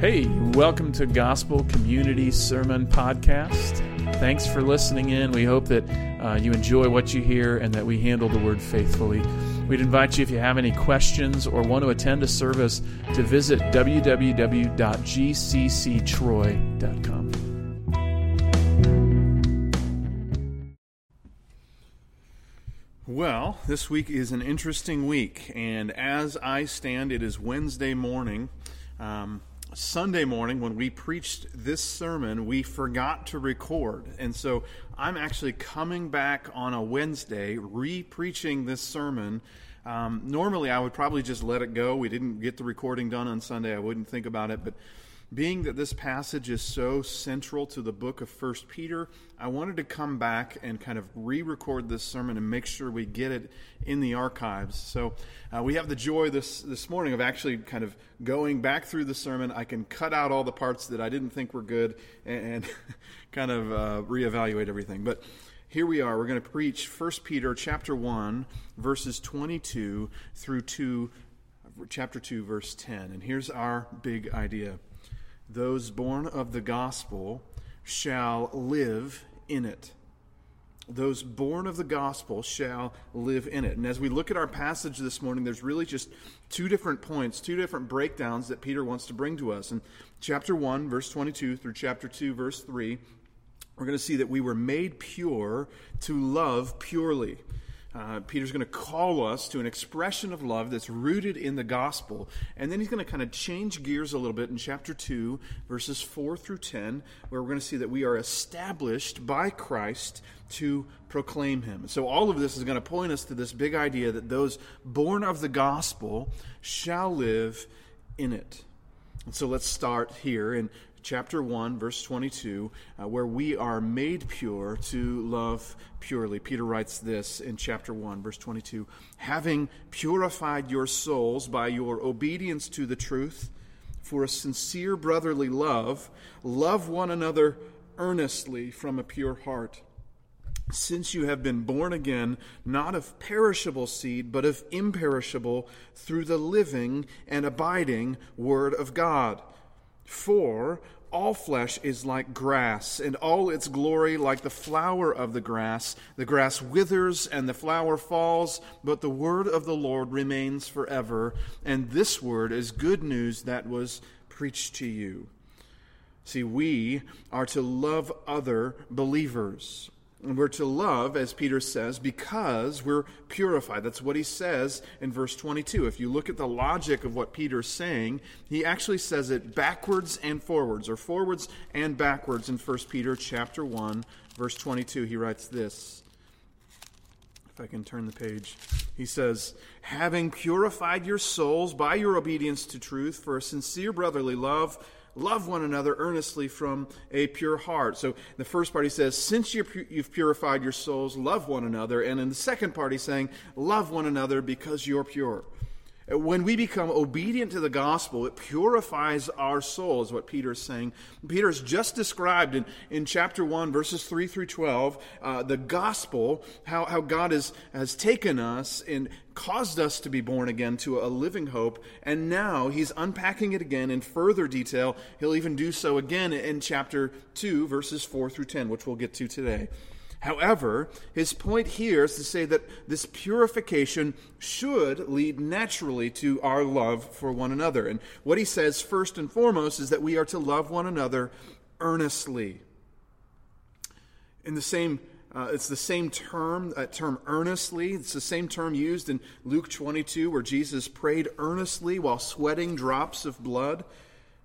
Hey, welcome to Gospel Community Sermon Podcast. Thanks for listening in. We hope that uh, you enjoy what you hear and that we handle the word faithfully. We'd invite you, if you have any questions or want to attend a service, to visit www.gcctroy.com. Well, this week is an interesting week, and as I stand, it is Wednesday morning. Um, Sunday morning, when we preached this sermon, we forgot to record. And so I'm actually coming back on a Wednesday, re preaching this sermon. Um, normally, I would probably just let it go. We didn't get the recording done on Sunday. I wouldn't think about it. But being that this passage is so central to the book of First Peter, I wanted to come back and kind of re-record this sermon and make sure we get it in the archives. So uh, we have the joy this this morning of actually kind of going back through the sermon. I can cut out all the parts that I didn't think were good and, and kind of uh, reevaluate everything. But here we are. We're going to preach First Peter chapter one, verses twenty-two through two, chapter two, verse ten. And here's our big idea those born of the gospel shall live in it. Those born of the gospel shall live in it. And as we look at our passage this morning, there's really just two different points, two different breakdowns that Peter wants to bring to us. In chapter 1, verse 22 through chapter 2, verse 3, we're going to see that we were made pure to love purely. Uh, Peter's going to call us to an expression of love that's rooted in the gospel. And then he's going to kind of change gears a little bit in chapter 2, verses 4 through 10, where we're going to see that we are established by Christ to proclaim him. So all of this is going to point us to this big idea that those born of the gospel shall live in it. And so let's start here in chapter 1, verse 22, uh, where we are made pure to love purely. Peter writes this in chapter 1, verse 22 Having purified your souls by your obedience to the truth, for a sincere brotherly love, love one another earnestly from a pure heart. Since you have been born again, not of perishable seed, but of imperishable, through the living and abiding Word of God. For all flesh is like grass, and all its glory like the flower of the grass. The grass withers and the flower falls, but the word of the Lord remains forever. And this word is good news that was preached to you. See, we are to love other believers. And we're to love, as Peter says, because we're purified. That's what he says in verse 22. If you look at the logic of what Peter's saying, he actually says it backwards and forwards, or forwards and backwards in 1 Peter chapter 1, verse 22. He writes this. If I can turn the page, he says, Having purified your souls by your obedience to truth for a sincere brotherly love, love one another earnestly from a pure heart. So the first part he says, since you've purified your souls, love one another. And in the second part he's saying, love one another because you're pure. When we become obedient to the gospel, it purifies our soul, is what Peter is saying. Peter has just described in, in chapter 1, verses 3 through 12, uh, the gospel, how, how God has, has taken us and caused us to be born again to a living hope. And now he's unpacking it again in further detail. He'll even do so again in chapter 2, verses 4 through 10, which we'll get to today. However, his point here is to say that this purification should lead naturally to our love for one another. And what he says first and foremost is that we are to love one another earnestly. In the same uh, it's the same term, that term earnestly. It's the same term used in Luke 22, where Jesus prayed earnestly while sweating drops of blood.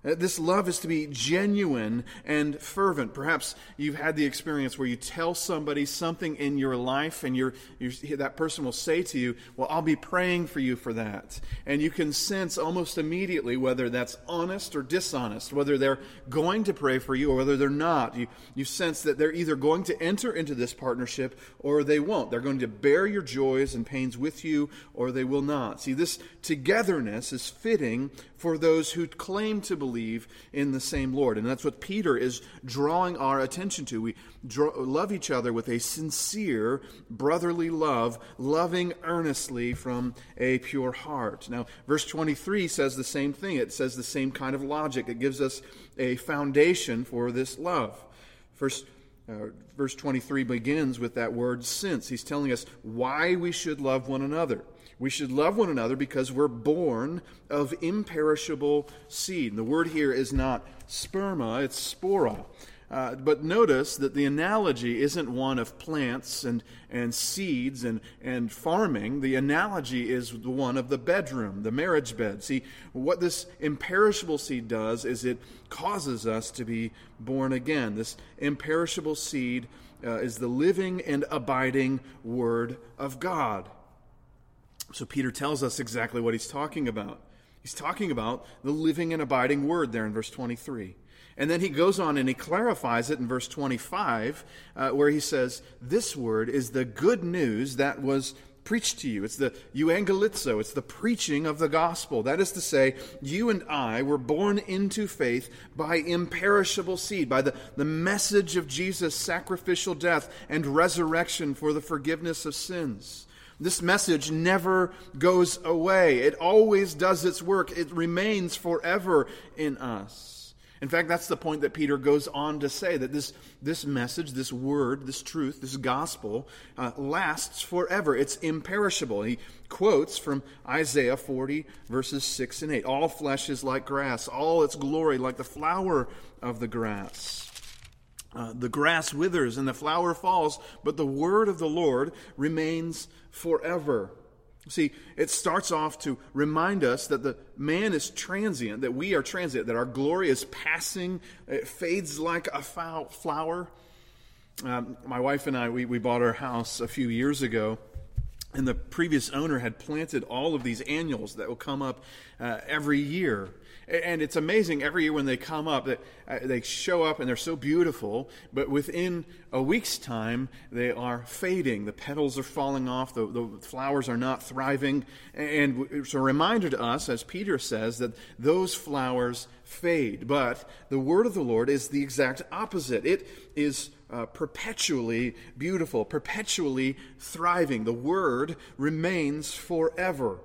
Uh, this love is to be genuine and fervent. Perhaps you've had the experience where you tell somebody something in your life, and you're, you're, that person will say to you, Well, I'll be praying for you for that. And you can sense almost immediately whether that's honest or dishonest, whether they're going to pray for you or whether they're not. You, you sense that they're either going to enter into this partnership or they won't. They're going to bear your joys and pains with you or they will not. See, this togetherness is fitting for those who claim to believe believe in the same Lord. And that's what Peter is drawing our attention to. We draw, love each other with a sincere brotherly love, loving earnestly from a pure heart. Now, verse 23 says the same thing. It says the same kind of logic. It gives us a foundation for this love. First, uh, verse 23 begins with that word since. He's telling us why we should love one another. We should love one another because we're born of imperishable seed. The word here is not sperma, it's spora. Uh, but notice that the analogy isn't one of plants and, and seeds and, and farming. The analogy is the one of the bedroom, the marriage bed. See, what this imperishable seed does is it causes us to be born again. This imperishable seed uh, is the living and abiding Word of God. So Peter tells us exactly what he's talking about. He's talking about the living and abiding Word there in verse 23. And then he goes on and he clarifies it in verse 25, uh, where he says, This word is the good news that was preached to you. It's the euangelizo, it's the preaching of the gospel. That is to say, you and I were born into faith by imperishable seed, by the, the message of Jesus' sacrificial death and resurrection for the forgiveness of sins. This message never goes away. It always does its work. It remains forever in us. In fact, that's the point that Peter goes on to say that this, this message, this word, this truth, this gospel uh, lasts forever. It's imperishable. He quotes from Isaiah 40, verses 6 and 8. All flesh is like grass, all its glory like the flower of the grass. Uh, the grass withers and the flower falls, but the word of the Lord remains forever. See, it starts off to remind us that the man is transient, that we are transient, that our glory is passing, it fades like a flower. Um, my wife and I, we, we bought our house a few years ago, and the previous owner had planted all of these annuals that will come up uh, every year. And it's amazing every year when they come up that uh, they show up and they're so beautiful, but within a week's time they are fading. The petals are falling off, the, the flowers are not thriving. And it's a reminder to us, as Peter says, that those flowers fade. But the word of the Lord is the exact opposite. It is uh, perpetually beautiful, perpetually thriving. The word remains forever.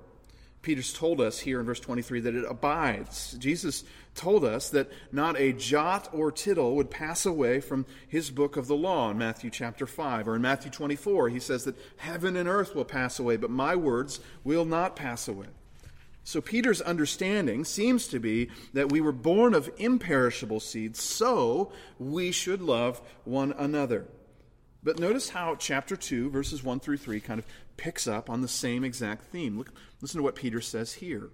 Peter's told us here in verse 23 that it abides. Jesus told us that not a jot or tittle would pass away from his book of the law in Matthew chapter 5. Or in Matthew 24, he says that heaven and earth will pass away, but my words will not pass away. So Peter's understanding seems to be that we were born of imperishable seeds, so we should love one another. But notice how chapter 2, verses 1 through 3, kind of picks up on the same exact theme. Look, listen to what Peter says here.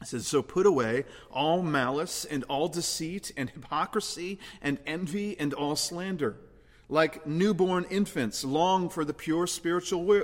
It says, So put away all malice and all deceit and hypocrisy and envy and all slander. Like newborn infants, long for the pure spiritual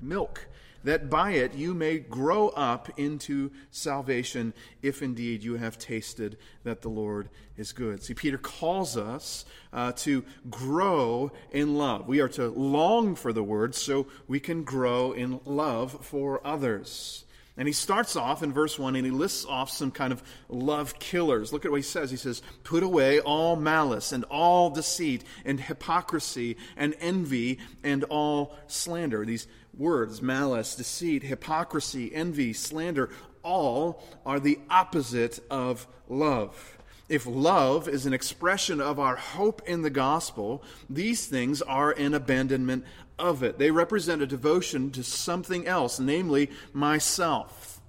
milk that by it you may grow up into salvation, if indeed you have tasted that the Lord is good. See, Peter calls us uh, to grow in love. We are to long for the word so we can grow in love for others. And he starts off in verse 1 and he lists off some kind of love killers. Look at what he says. He says, Put away all malice and all deceit and hypocrisy and envy and all slander. These words, malice, deceit, hypocrisy, envy, slander, all are the opposite of love. If love is an expression of our hope in the gospel, these things are an abandonment of it. They represent a devotion to something else, namely myself.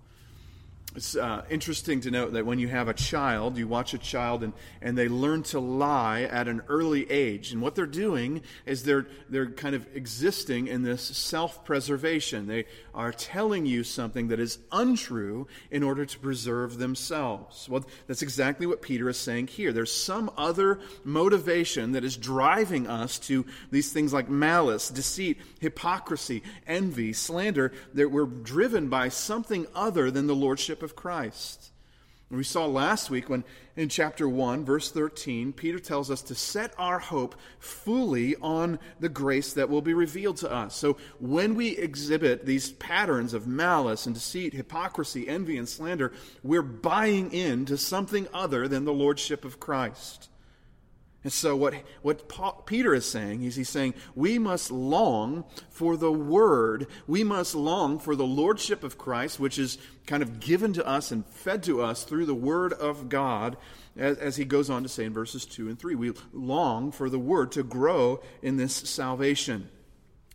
It's uh, interesting to note that when you have a child, you watch a child and, and they learn to lie at an early age. And what they're doing is they're, they're kind of existing in this self preservation. They are telling you something that is untrue in order to preserve themselves. Well, that's exactly what Peter is saying here. There's some other motivation that is driving us to these things like malice, deceit, hypocrisy, envy, slander, that we're driven by something other than the Lordship of Christ. We saw last week when in chapter 1, verse 13, Peter tells us to set our hope fully on the grace that will be revealed to us. So when we exhibit these patterns of malice and deceit, hypocrisy, envy, and slander, we're buying into something other than the lordship of Christ. And so, what, what Paul, Peter is saying is he's saying, we must long for the Word. We must long for the Lordship of Christ, which is kind of given to us and fed to us through the Word of God, as, as he goes on to say in verses 2 and 3. We long for the Word to grow in this salvation.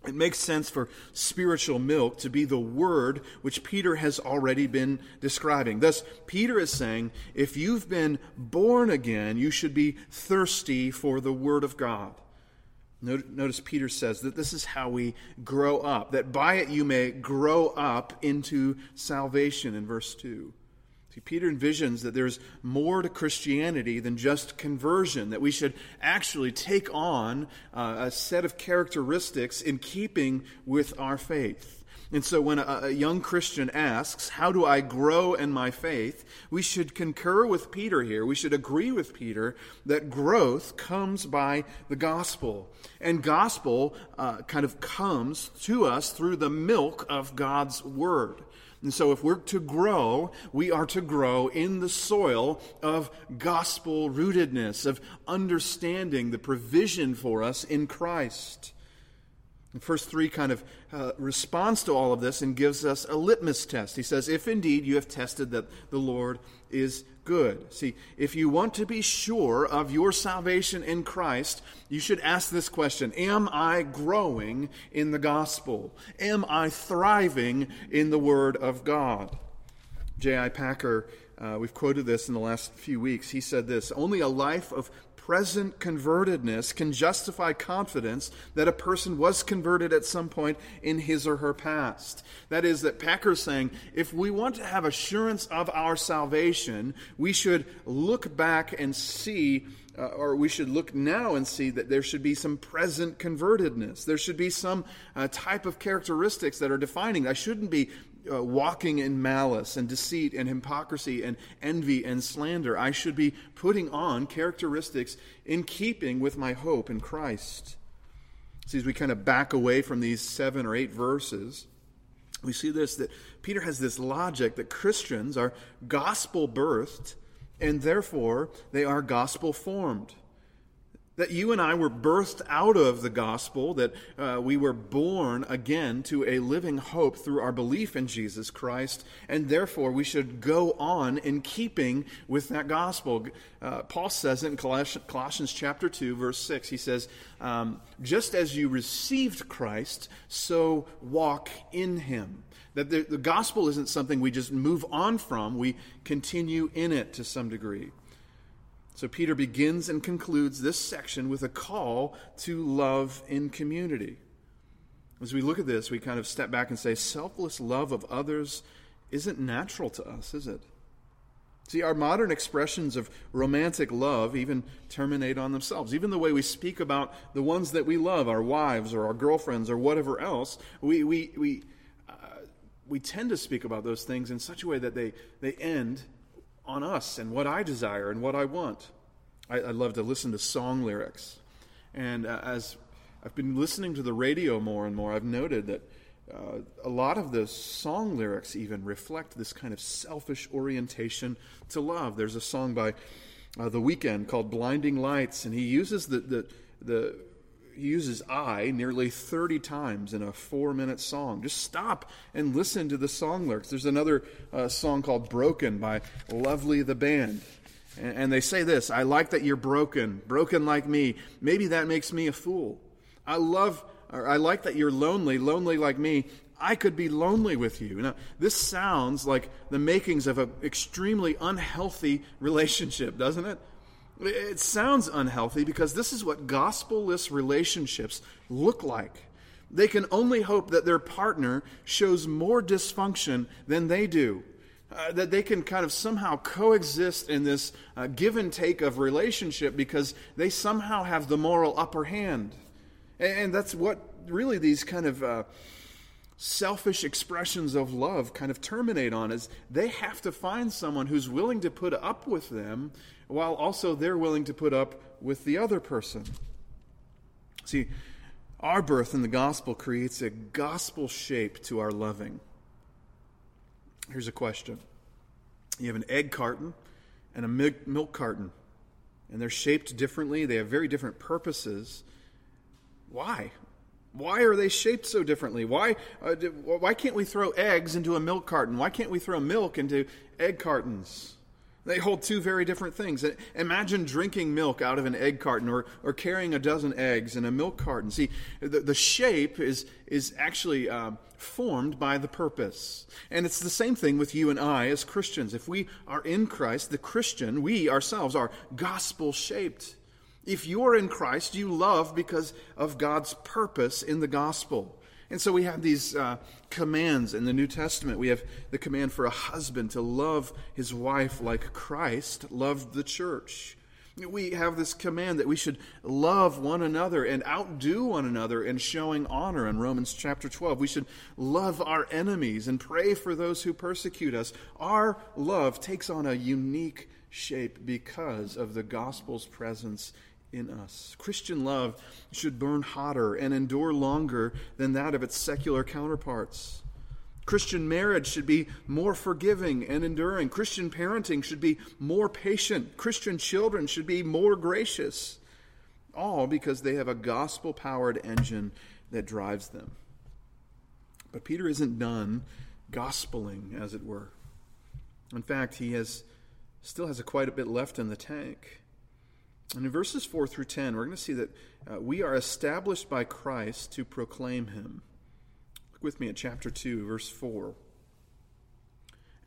It makes sense for spiritual milk to be the word which Peter has already been describing. Thus, Peter is saying if you've been born again, you should be thirsty for the word of God. Notice Peter says that this is how we grow up, that by it you may grow up into salvation in verse 2. See, Peter envisions that there's more to Christianity than just conversion, that we should actually take on uh, a set of characteristics in keeping with our faith. And so when a, a, young Christian asks, How do I grow in my faith? we should concur with Peter here. We should agree with Peter that growth comes by the gospel. And gospel uh, kind of comes to us through the milk of God's word. And so, if we're to grow, we are to grow in the soil of gospel rootedness, of understanding the provision for us in Christ. The first three kind of uh, responds to all of this and gives us a litmus test. He says, If indeed you have tested that the Lord is good. See, if you want to be sure of your salvation in Christ, you should ask this question Am I growing in the gospel? Am I thriving in the Word of God? J.I. Packer, uh, we've quoted this in the last few weeks. He said this Only a life of present convertedness can justify confidence that a person was converted at some point in his or her past. That is, that Packer's saying if we want to have assurance of our salvation, we should look back and see. Uh, or we should look now and see that there should be some present convertedness. There should be some uh, type of characteristics that are defining. I shouldn't be uh, walking in malice and deceit and hypocrisy and envy and slander. I should be putting on characteristics in keeping with my hope in Christ. See, as we kind of back away from these seven or eight verses, we see this that Peter has this logic that Christians are gospel birthed and therefore they are gospel formed that you and I were birthed out of the gospel, that uh, we were born again to a living hope through our belief in Jesus Christ, and therefore we should go on in keeping with that gospel. Uh, Paul says in Colossians chapter 2, verse 6. He says, um, Just as you received Christ, so walk in him. That the, the gospel isn't something we just move on from, we continue in it to some degree. So Peter begins and concludes this section with a call to love in community. As we look at this, we kind of step back and say, selfless love of others isn't natural to us, is it? See, our modern expressions of romantic love even terminate on themselves. Even the way we speak about the ones that we love, our wives or our girlfriends or whatever else, we, we, we, uh, we tend to speak about those things in such a way that they, they end on us and what I desire and what I want. I, I love to listen to song lyrics. And uh, as I've been listening to the radio more and more, I've noted that uh, a lot of the song lyrics even reflect this kind of selfish orientation to love. There's a song by uh, The Weeknd called Blinding Lights, and he uses the, the, the he uses I nearly 30 times in a four minute song. Just stop and listen to the song lyrics. There's another uh, song called Broken by Lovely the Band. And, and they say this I like that you're broken, broken like me. Maybe that makes me a fool. I love, or I like that you're lonely, lonely like me. I could be lonely with you. Now, this sounds like the makings of an extremely unhealthy relationship, doesn't it? It sounds unhealthy because this is what gospelless relationships look like. They can only hope that their partner shows more dysfunction than they do. Uh, that they can kind of somehow coexist in this uh, give and take of relationship because they somehow have the moral upper hand. And, and that's what really these kind of uh, selfish expressions of love kind of terminate on is they have to find someone who's willing to put up with them while also they're willing to put up with the other person. See, our birth in the gospel creates a gospel shape to our loving. Here's a question you have an egg carton and a milk carton, and they're shaped differently, they have very different purposes. Why? Why are they shaped so differently? Why, uh, why can't we throw eggs into a milk carton? Why can't we throw milk into egg cartons? They hold two very different things. Imagine drinking milk out of an egg carton or, or carrying a dozen eggs in a milk carton. See, the, the shape is, is actually uh, formed by the purpose. And it's the same thing with you and I as Christians. If we are in Christ, the Christian, we ourselves are gospel shaped. If you're in Christ, you love because of God's purpose in the gospel. And so we have these uh, commands in the New Testament. We have the command for a husband to love his wife like Christ loved the church. We have this command that we should love one another and outdo one another in showing honor in Romans chapter 12. We should love our enemies and pray for those who persecute us. Our love takes on a unique shape because of the gospel's presence in us. Christian love should burn hotter and endure longer than that of its secular counterparts. Christian marriage should be more forgiving and enduring. Christian parenting should be more patient. Christian children should be more gracious. All because they have a gospel powered engine that drives them. But Peter isn't done gospeling, as it were. In fact, he has still has a quite a bit left in the tank. And in verses 4 through 10, we're going to see that uh, we are established by Christ to proclaim him. Look with me at chapter 2, verse 4.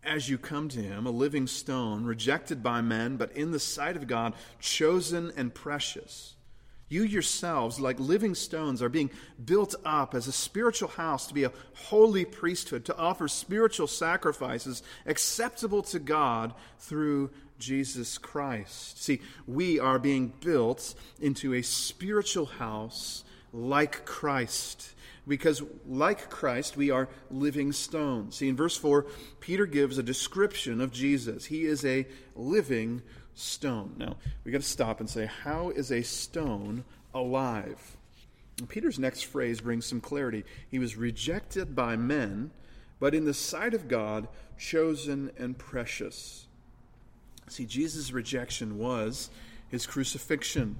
As you come to him, a living stone, rejected by men, but in the sight of God, chosen and precious. You yourselves, like living stones, are being built up as a spiritual house to be a holy priesthood, to offer spiritual sacrifices acceptable to God through Jesus Christ. See, we are being built into a spiritual house like Christ. Because, like Christ, we are living stones. See, in verse 4, Peter gives a description of Jesus. He is a living stone. Now, we got to stop and say, how is a stone alive? Peter's next phrase brings some clarity. He was rejected by men, but in the sight of God, chosen and precious. See, Jesus' rejection was his crucifixion.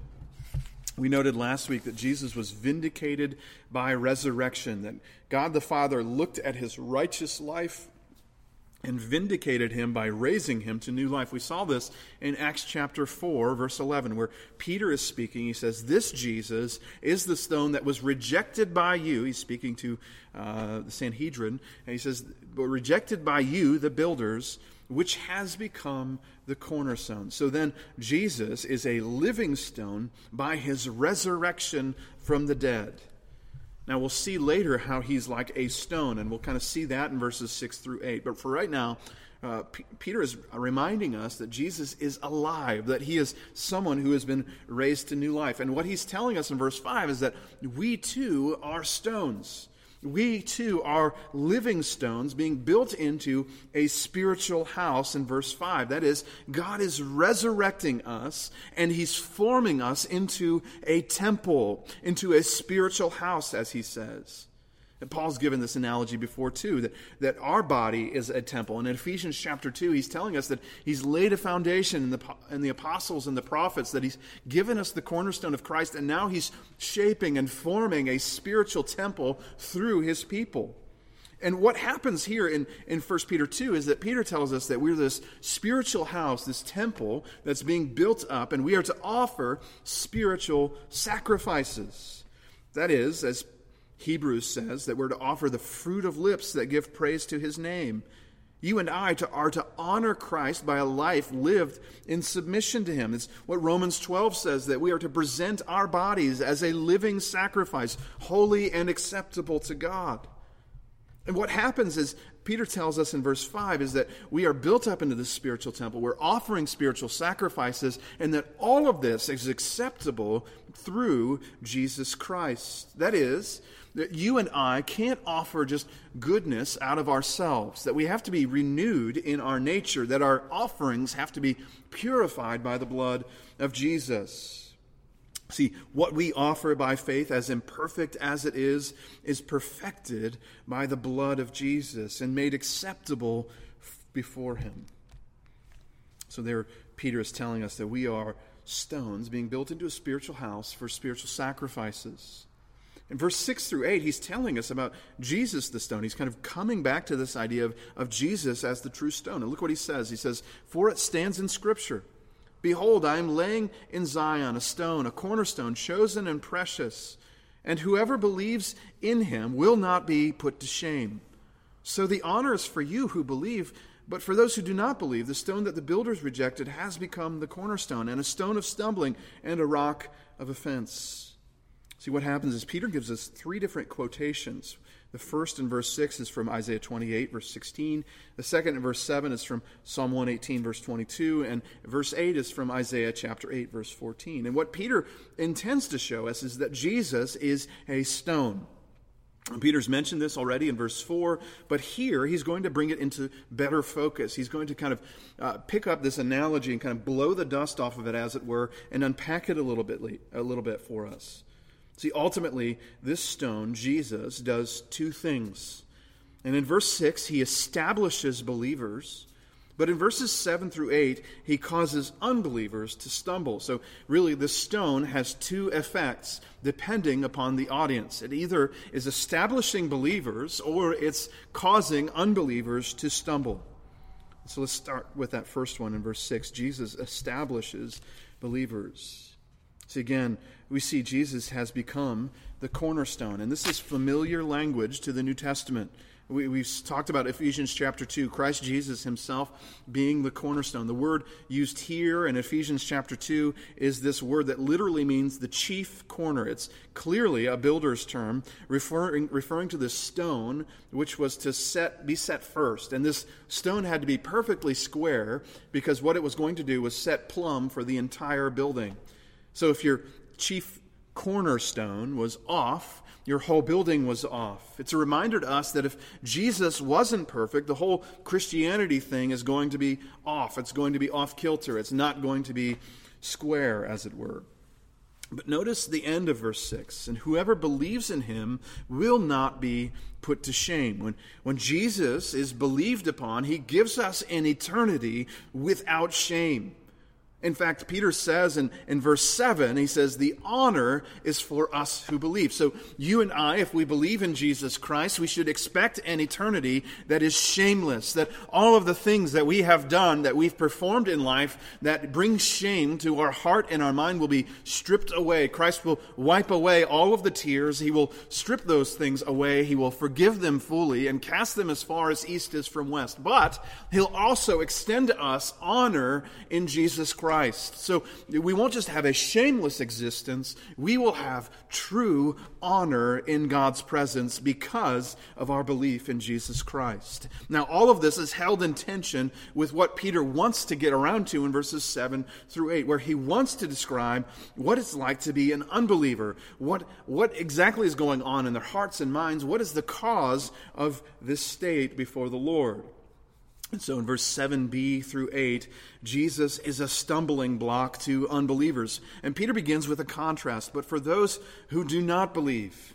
We noted last week that Jesus was vindicated by resurrection, that God the Father looked at his righteous life and vindicated him by raising him to new life. We saw this in Acts chapter 4, verse 11, where Peter is speaking. He says, This Jesus is the stone that was rejected by you. He's speaking to uh, the Sanhedrin. And he says, But rejected by you, the builders, which has become the cornerstone. So then, Jesus is a living stone by his resurrection from the dead. Now, we'll see later how he's like a stone, and we'll kind of see that in verses 6 through 8. But for right now, uh, P- Peter is reminding us that Jesus is alive, that he is someone who has been raised to new life. And what he's telling us in verse 5 is that we too are stones we too are living stones being built into a spiritual house in verse 5. That is, God is resurrecting us and He's forming us into a temple, into a spiritual house, as He says. And Paul's given this analogy before too, that, that our body is a temple. And in Ephesians chapter 2, he's telling us that he's laid a foundation in the, in the apostles and the prophets, that he's given us the cornerstone of Christ, and now he's shaping and forming a spiritual temple through his people. And what happens here in, in 1 Peter 2 is that Peter tells us that we're this spiritual house, this temple that's being built up, and we are to offer spiritual sacrifices. That is, as Hebrews says that we're to offer the fruit of lips that give praise to his name. You and I to, are to honor Christ by a life lived in submission to him. It's what Romans 12 says that we are to present our bodies as a living sacrifice, holy and acceptable to God. And what happens is, Peter tells us in verse 5 is that we are built up into this spiritual temple. We're offering spiritual sacrifices, and that all of this is acceptable through Jesus Christ. That is, that you and I can't offer just goodness out of ourselves, that we have to be renewed in our nature, that our offerings have to be purified by the blood of Jesus. See, what we offer by faith, as imperfect as it is, is perfected by the blood of Jesus and made acceptable before Him. So, there, Peter is telling us that we are stones being built into a spiritual house for spiritual sacrifices. In verse 6 through 8, he's telling us about Jesus the stone. He's kind of coming back to this idea of, of Jesus as the true stone. And look what he says. He says, For it stands in Scripture Behold, I am laying in Zion a stone, a cornerstone, chosen and precious, and whoever believes in him will not be put to shame. So the honor is for you who believe, but for those who do not believe, the stone that the builders rejected has become the cornerstone, and a stone of stumbling and a rock of offense. See, what happens is Peter gives us three different quotations the first in verse 6 is from Isaiah 28, verse 16. The second in verse 7 is from Psalm 118, verse 22. And verse 8 is from Isaiah chapter 8, verse 14. And what Peter intends to show us is that Jesus is a stone. Peter's mentioned this already in verse 4, but here he's going to bring it into better focus. He's going to kind of uh, pick up this analogy and kind of blow the dust off of it, as it were, and unpack it a little bit, a little bit for us. See, ultimately, this stone, Jesus, does two things. And in verse 6, he establishes believers. But in verses 7 through 8, he causes unbelievers to stumble. So, really, this stone has two effects depending upon the audience. It either is establishing believers or it's causing unbelievers to stumble. So, let's start with that first one in verse 6. Jesus establishes believers. See, again, we see Jesus has become the cornerstone. And this is familiar language to the New Testament. We, have talked about Ephesians chapter 2, Christ Jesus himself being the cornerstone. The word used here in Ephesians chapter 2 is this word that literally means the chief corner. It's clearly a builder's term referring, referring to the stone which was to set, be set first. And this stone had to be perfectly square because what it was going to do was set plumb for the entire building. So if your chief cornerstone was off, your whole building was off. It's a reminder to us that if Jesus wasn't perfect, the whole Christianity thing is going to be off. It's going to be off kilter. It's not going to be square, as it were. But notice the end of verse 6 and whoever believes in him will not be put to shame. When, when Jesus is believed upon, he gives us an eternity without shame. In fact, Peter says in, in verse 7, he says, the honor is for us who believe. So, you and I, if we believe in Jesus Christ, we should expect an eternity that is shameless, that all of the things that we have done, that we've performed in life, that bring shame to our heart and our mind will be stripped away. Christ will wipe away all of the tears. He will strip those things away. He will forgive them fully and cast them as far as east is from west. But He'll also extend to us honor in Jesus Christ. Christ. So we won't just have a shameless existence, we will have true honor in God's presence because of our belief in Jesus Christ. Now, all of this is held in tension with what Peter wants to get around to in verses 7 through 8, where he wants to describe what it's like to be an unbeliever, what, what exactly is going on in their hearts and minds, what is the cause of this state before the Lord. And so in verse 7b through 8, Jesus is a stumbling block to unbelievers. And Peter begins with a contrast. But for those who do not believe,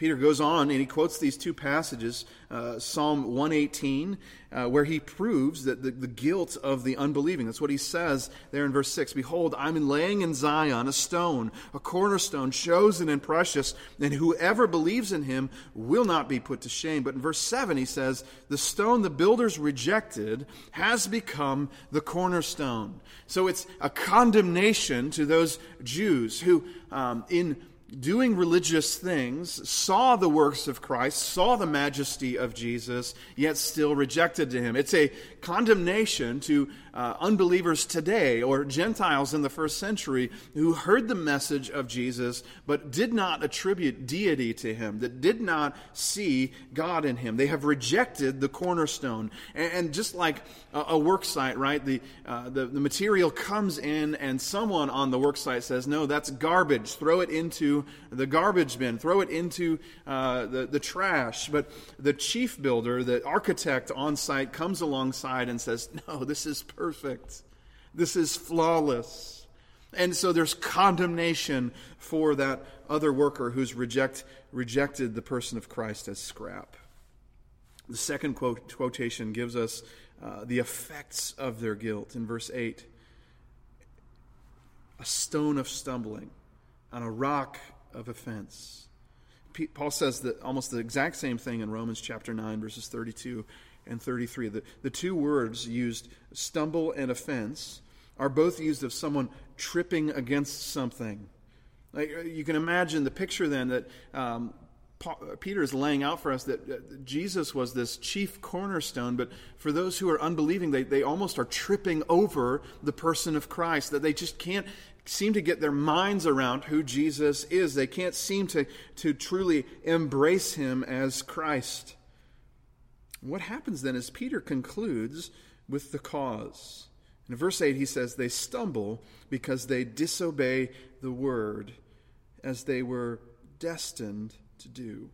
Peter goes on and he quotes these two passages uh, Psalm 118, uh, where he proves that the, the, guilt of the unbelieving. That's what he says there in verse 6 Behold, I'm laying in Zion a stone, a cornerstone, chosen and precious, and whoever believes in him will not be put to shame. But in verse 7, he says, The stone the builders rejected has become the cornerstone. So it's a condemnation to those Jews who, um, in doing religious things, saw the works of Christ, saw the majesty of Jesus, yet still rejected to him. It's a condemnation to uh, unbelievers today or Gentiles in the first century who heard the message of Jesus but did not attribute deity to him, that did not see God in him. They have rejected the cornerstone. And, and just like a, a work site, right? The, uh, the, the material comes in and someone on the work site says, no, that's garbage. Throw it into the garbage bin, throw it into uh, the, the trash. But the chief builder, the architect on site, comes alongside and says, no, this is perfect. This is flawless. And so there's condemnation for that other worker who's reject, rejected the person of Christ as scrap. The second quote, quotation gives us uh, the effects of their guilt in verse 8 a stone of stumbling on a rock of offense. Paul says that almost the exact same thing in Romans chapter 9, verses 32 and 33. The, the two words used, stumble and offense, are both used of someone tripping against something. Like, uh, you can imagine the picture then that um, Paul, uh, Peter is laying out for us that uh, Jesus was this chief cornerstone, but for those who are unbelieving, they, they almost are tripping over the person of Christ, that they just can't seem to get their minds around who Jesus is. They can't seem to, to truly embrace him as Christ. What happens then is Peter concludes with the cause. In verse 8, he says, They stumble because they disobey the word as they were destined to do.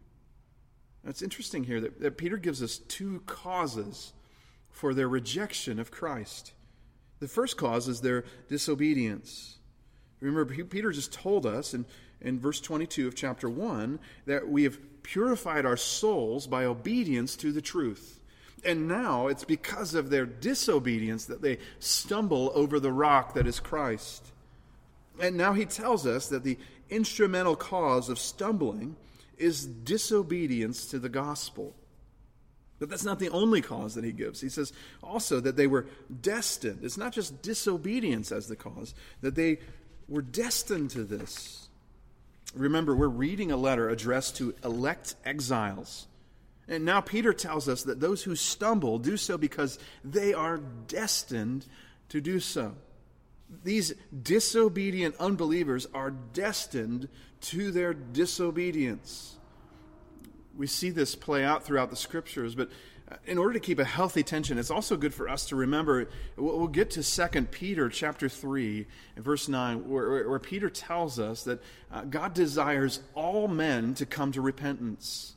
Now, it's interesting here that, that Peter gives us two causes for their rejection of Christ. The first cause is their disobedience. Remember, Peter just told us in, in verse 22 of chapter 1 that we have purified our souls by obedience to the truth. And now it's because of their disobedience that they stumble over the rock that is Christ. And now he tells us that the instrumental cause of stumbling is disobedience to the gospel. But that's not the only cause that he gives. He says also that they were destined. It's not just disobedience as the cause, that they were destined to this. Remember, we're reading a letter addressed to elect exiles. And now Peter tells us that those who stumble do so because they are destined to do so. These disobedient unbelievers are destined to their disobedience. We see this play out throughout the scriptures, but in order to keep a healthy tension, it's also good for us to remember. We'll get to Second Peter chapter three, verse nine, where, where Peter tells us that uh, God desires all men to come to repentance.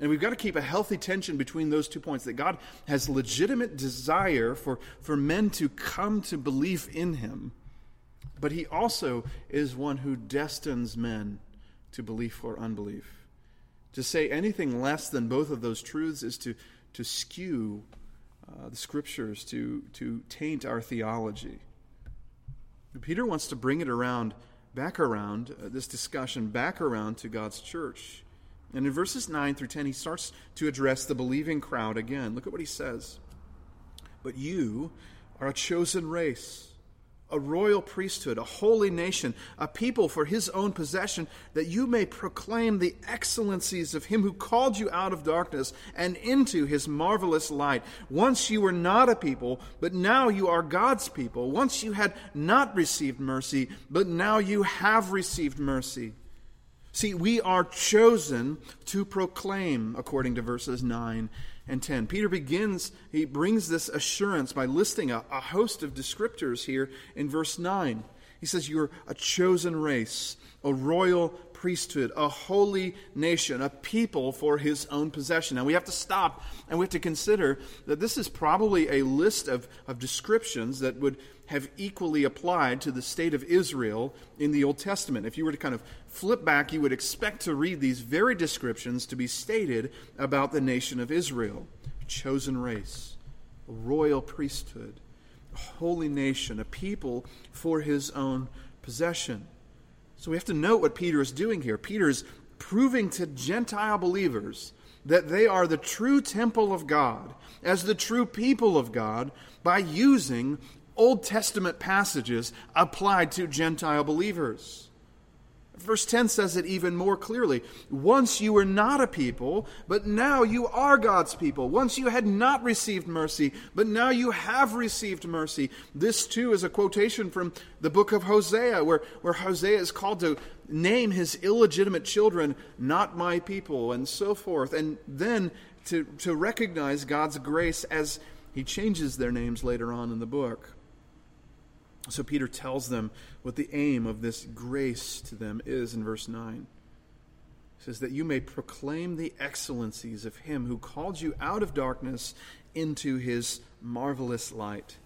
And we've got to keep a healthy tension between those two points that God has legitimate desire for, for men to come to belief in Him, but He also is one who destines men to belief or unbelief. To say anything less than both of those truths is to to skew uh, the scriptures, to, to taint our theology. Peter wants to bring it around, back around, uh, this discussion back around to God's church. And in verses 9 through 10, he starts to address the believing crowd again. Look at what he says. But you are a chosen race a royal priesthood, a holy nation, a people for his own possession, that you may proclaim the excellencies of him who called you out of darkness and into his marvelous light. Once you were not a people, but now you are God's people. Once you had not received mercy, but now you have received mercy. See, we are chosen to proclaim, according to verses 9 and 10. Peter begins, he brings this assurance by listing a, a host of descriptors here in verse 9. He says, You're a chosen race, a royal priesthood, a holy nation, a people for his own possession. Now we have to stop and we have to consider that this is probably a list of, of descriptions that would have equally applied to the state of Israel in the Old Testament. If you were to kind of flip back, you would expect to read these very descriptions to be stated about the nation of Israel chosen race, a royal priesthood, a holy nation, a people for his own possession. So we have to note what Peter is doing here. Peter is proving to Gentile believers that they are the true temple of God, as the true people of God, by using Old Testament passages applied to Gentile believers. Verse 10 says it even more clearly. Once you were not a people, but now you are God's people. Once you had not received mercy, but now you have received mercy. This too is a quotation from the book of Hosea, where, where Hosea is called to name his illegitimate children, not my people, and so forth. And then to, to recognize God's grace as he changes their names later on in the book. So Peter tells them what the aim of this grace to them is in verse 9. He says, That you may proclaim the excellencies of him who called you out of darkness into his marvelous light.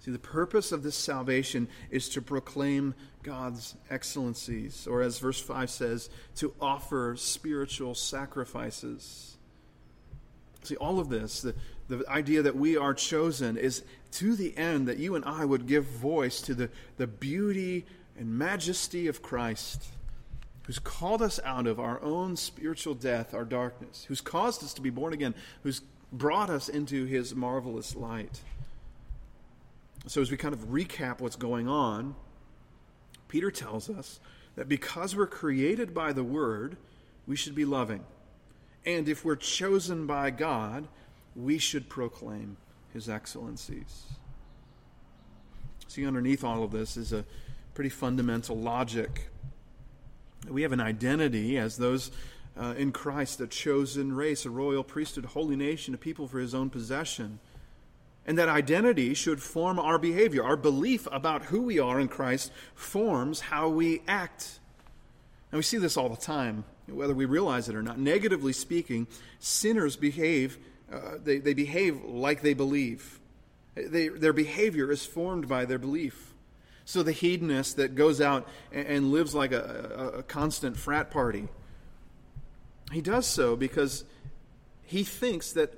See, the purpose of this salvation is to proclaim God's excellencies, or as verse 5 says, to offer spiritual sacrifices. See, all of this, the, the idea that we are chosen, is to the end that you and I would give voice to the, the beauty and majesty of Christ, who's called us out of our own spiritual death, our darkness, who's caused us to be born again, who's brought us into his marvelous light. So, as we kind of recap what's going on, Peter tells us that because we're created by the Word, we should be loving. And if we're chosen by God, we should proclaim his excellencies. See, underneath all of this is a pretty fundamental logic. We have an identity as those uh, in Christ, a chosen race, a royal priesthood, a holy nation, a people for his own possession. And that identity should form our behavior. Our belief about who we are in Christ forms how we act. And we see this all the time, whether we realize it or not. Negatively speaking, sinners behave uh, they, they behave like they believe. They, their behavior is formed by their belief. So the hedonist that goes out and, and lives like a, a, a constant frat party, he does so because he thinks that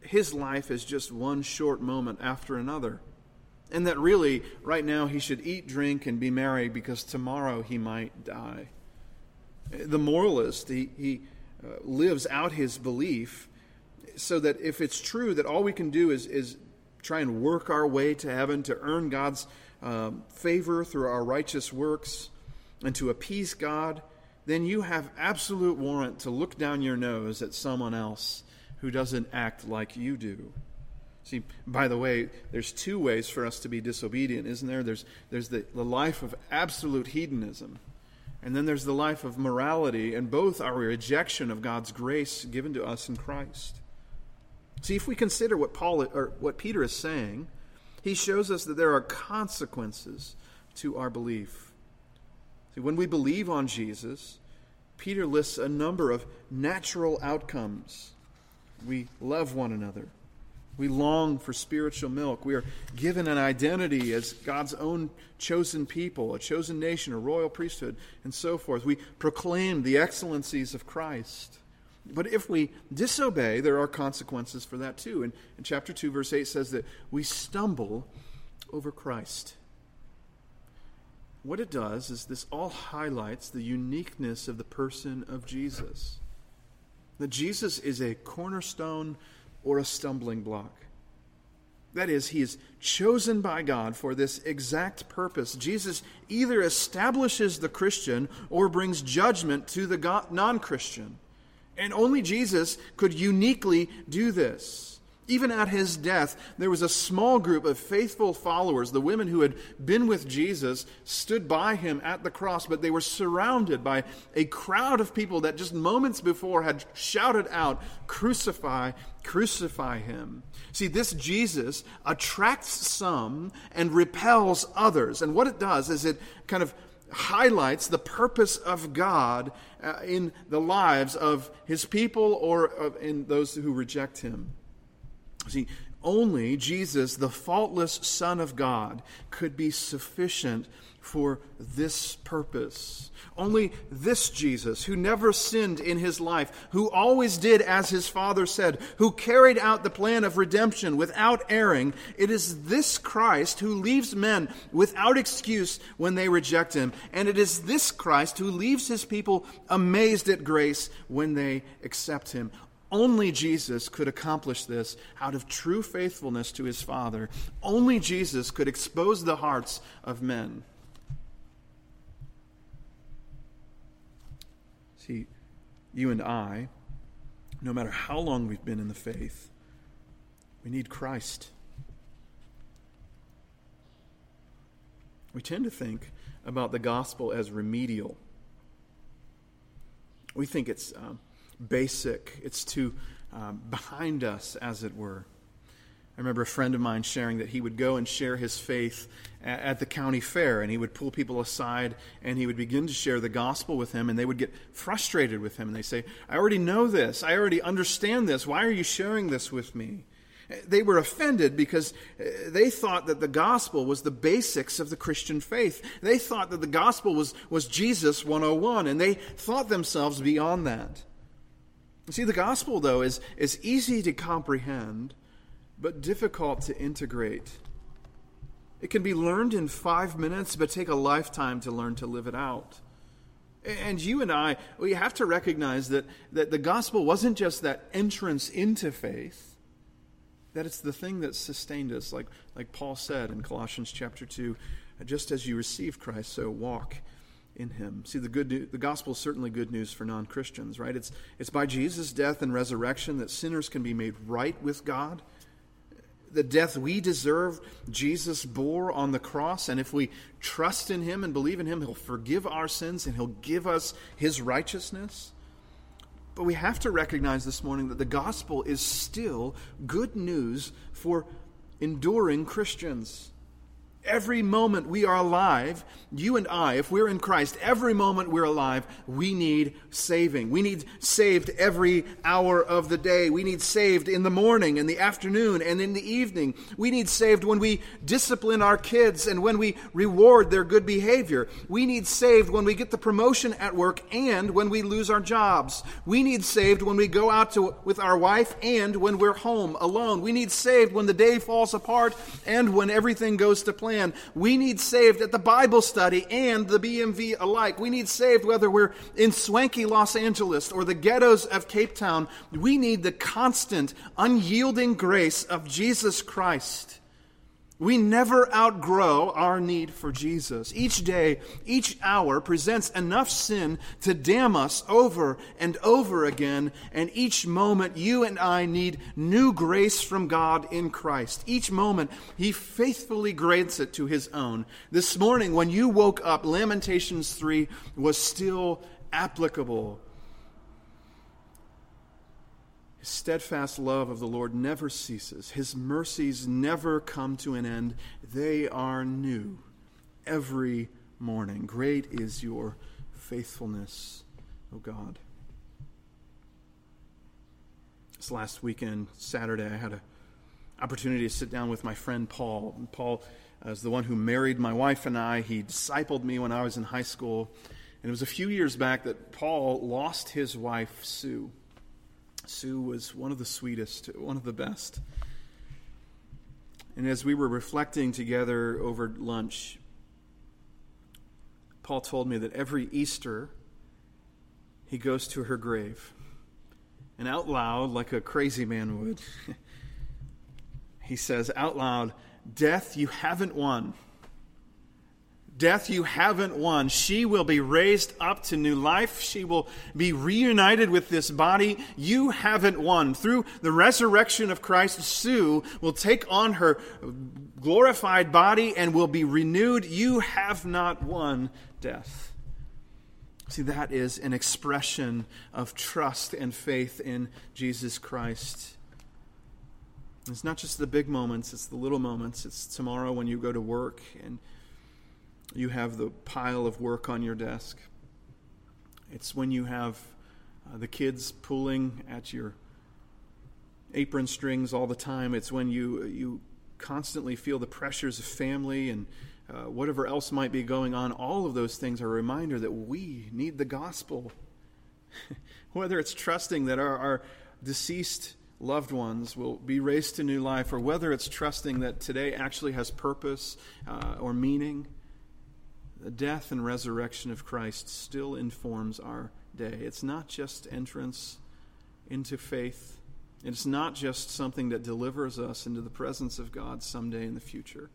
his life is just one short moment after another. And that really, right now, he should eat, drink, and be merry because tomorrow he might die. The moralist, he, he uh, lives out his belief so that if it's true that all we can do is, is try and work our way to heaven, to earn God's um, favor through our righteous works, and to appease God, then you have absolute warrant to look down your nose at someone else who doesn't act like you do. See, by the way, there's two ways for us to be disobedient, isn't there? There's, there's the, the life of absolute hedonism, and then there's the life of morality, and both are a rejection of God's grace given to us in Christ. See, if we consider what Paul or what Peter is saying, he shows us that there are consequences to our belief. See, when we believe on Jesus, Peter lists a number of natural outcomes. We love one another. We long for spiritual milk. We are given an identity as God's own chosen people, a chosen nation, a royal priesthood, and so forth. We proclaim the excellencies of Christ. But if we disobey, there are consequences for that too. And in chapter 2, verse 8 says that we stumble over Christ. What it does is this all highlights the uniqueness of the person of Jesus. That Jesus is a cornerstone or a stumbling block. That is, he is chosen by God for this exact purpose. Jesus either establishes the Christian or brings judgment to the non Christian. And only Jesus could uniquely do this. Even at his death, there was a small group of faithful followers. The women who had been with Jesus stood by him at the cross, but they were surrounded by a crowd of people that just moments before had shouted out, Crucify, crucify him. See, this Jesus attracts some and repels others. And what it does is it kind of highlights the purpose of God Uh, in the lives of his people or in those who reject him. See, only Jesus, the faultless Son of God, could be sufficient for this purpose. Only this Jesus, who never sinned in his life, who always did as his Father said, who carried out the plan of redemption without erring, it is this Christ who leaves men without excuse when they reject him. And it is this Christ who leaves his people amazed at grace when they accept him. Only Jesus could accomplish this out of true faithfulness to his Father. Only Jesus could expose the hearts of men. See, you and I, no matter how long we've been in the faith, we need Christ. We tend to think about the gospel as remedial. We think it's um, basic, it's too um, behind us, as it were. I remember a friend of mine sharing that he would go and share his faith at, at the county fair, and he would pull people aside and he would begin to share the gospel with them, and they would get frustrated with him. And they say, I already know this. I already understand this. Why are you sharing this with me? They were offended because uh, they thought that the gospel was the basics of the Christian faith. They thought that the gospel was, was Jesus 101, and they thought themselves beyond that. See, the gospel, though, is, is easy to comprehend, but difficult to integrate. It can be learned in five minutes, but take a lifetime to learn to live it out. And you and I, we have to recognize that, that the gospel wasn't just that entrance into faith, that it's the thing that sustained us, like, like Paul said in Colossians chapter 2 just as you received Christ, so walk in him. See, the, good news, the gospel is certainly good news for non Christians, right? It's, it's by Jesus' death and resurrection that sinners can be made right with God. The death we deserve, Jesus bore on the cross, and if we trust in him and believe in him, he'll forgive our sins and he'll give us his righteousness. But we have to recognize this morning that the gospel is still good news for enduring Christians. Every moment we are alive, you and I, if we're in Christ, every moment we're alive, we need saving. We need saved every hour of the day. We need saved in the morning, in the afternoon, and in the evening. We need saved when we discipline our kids and when we reward their good behavior. We need saved when we get the promotion at work and when we lose our jobs. We need saved when we go out to, with our wife and when we're home alone. We need saved when the day falls apart and when everything goes to plan plan. We need saved at the Bible study and the BMV alike. We need saved whether we're in swanky Los Angeles or the ghettos of Cape Town. We need the constant, unyielding grace of Jesus Christ. We never outgrow our need for Jesus. Each day, each hour presents enough sin to damn us over and over again, and each moment you and I need new grace from God in Christ. Each moment, He faithfully grants it to His own. This morning, when you woke up, Lamentations 3 was still applicable his steadfast love of the Lord never ceases. His mercies never come to an end. They are new every morning. Great is your faithfulness, O God. This last weekend, Saturday, I had an opportunity to sit down with my friend Paul. Paul is the one who married my wife and I. He discipled me when I was in high school. And it was a few years back that Paul lost his wife, Sue. Sue was one of the sweetest, one of the best. And as we were reflecting together over lunch, Paul told me that every Easter he goes to her grave. And out loud, like a crazy man would, he says out loud, Death, you haven't won. Death you haven't won. She will be raised up to new life. She will be reunited with this body. You haven't won. Through the resurrection of Christ, Sue will take on her glorified body and will be renewed. You have not won death. See, that is an expression of trust and faith in Jesus Christ. It's not just the big moments, it's the little moments. It's tomorrow when you go to work and you have the pile of work on your desk. It's when you have uh, the kids pulling at your apron strings all the time. It's when you you constantly feel the pressures of family and uh, whatever else might be going on. All of those things are a reminder that we need the gospel. Whether it's trusting that our, our deceased loved ones will be raised to new life, or whether it's trusting that today actually has purpose uh, or meaning the death and resurrection of Christ still informs our day. It's not just entrance into faith, it's not just something that delivers us into the presence of God someday in the future.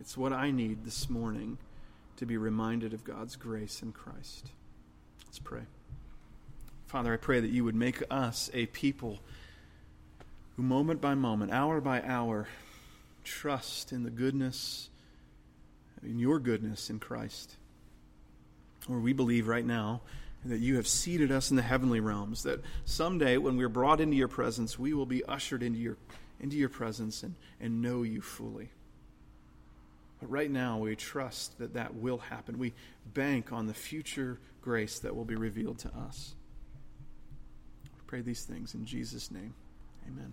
It's what I need this morning to be reminded of God's grace in Christ. Let's pray. Father, I pray that you would make us a people who, moment by moment, hour by hour, trust in the goodness, in your goodness in Christ. Lord, we believe right now that you have seated us in the heavenly realms, that someday when we're brought into your presence, we will be ushered into your, into your presence and, and know you fully. But right now, we trust that that will happen. We bank on the future grace that will be revealed to us. We pray these things in Jesus' name. Amen.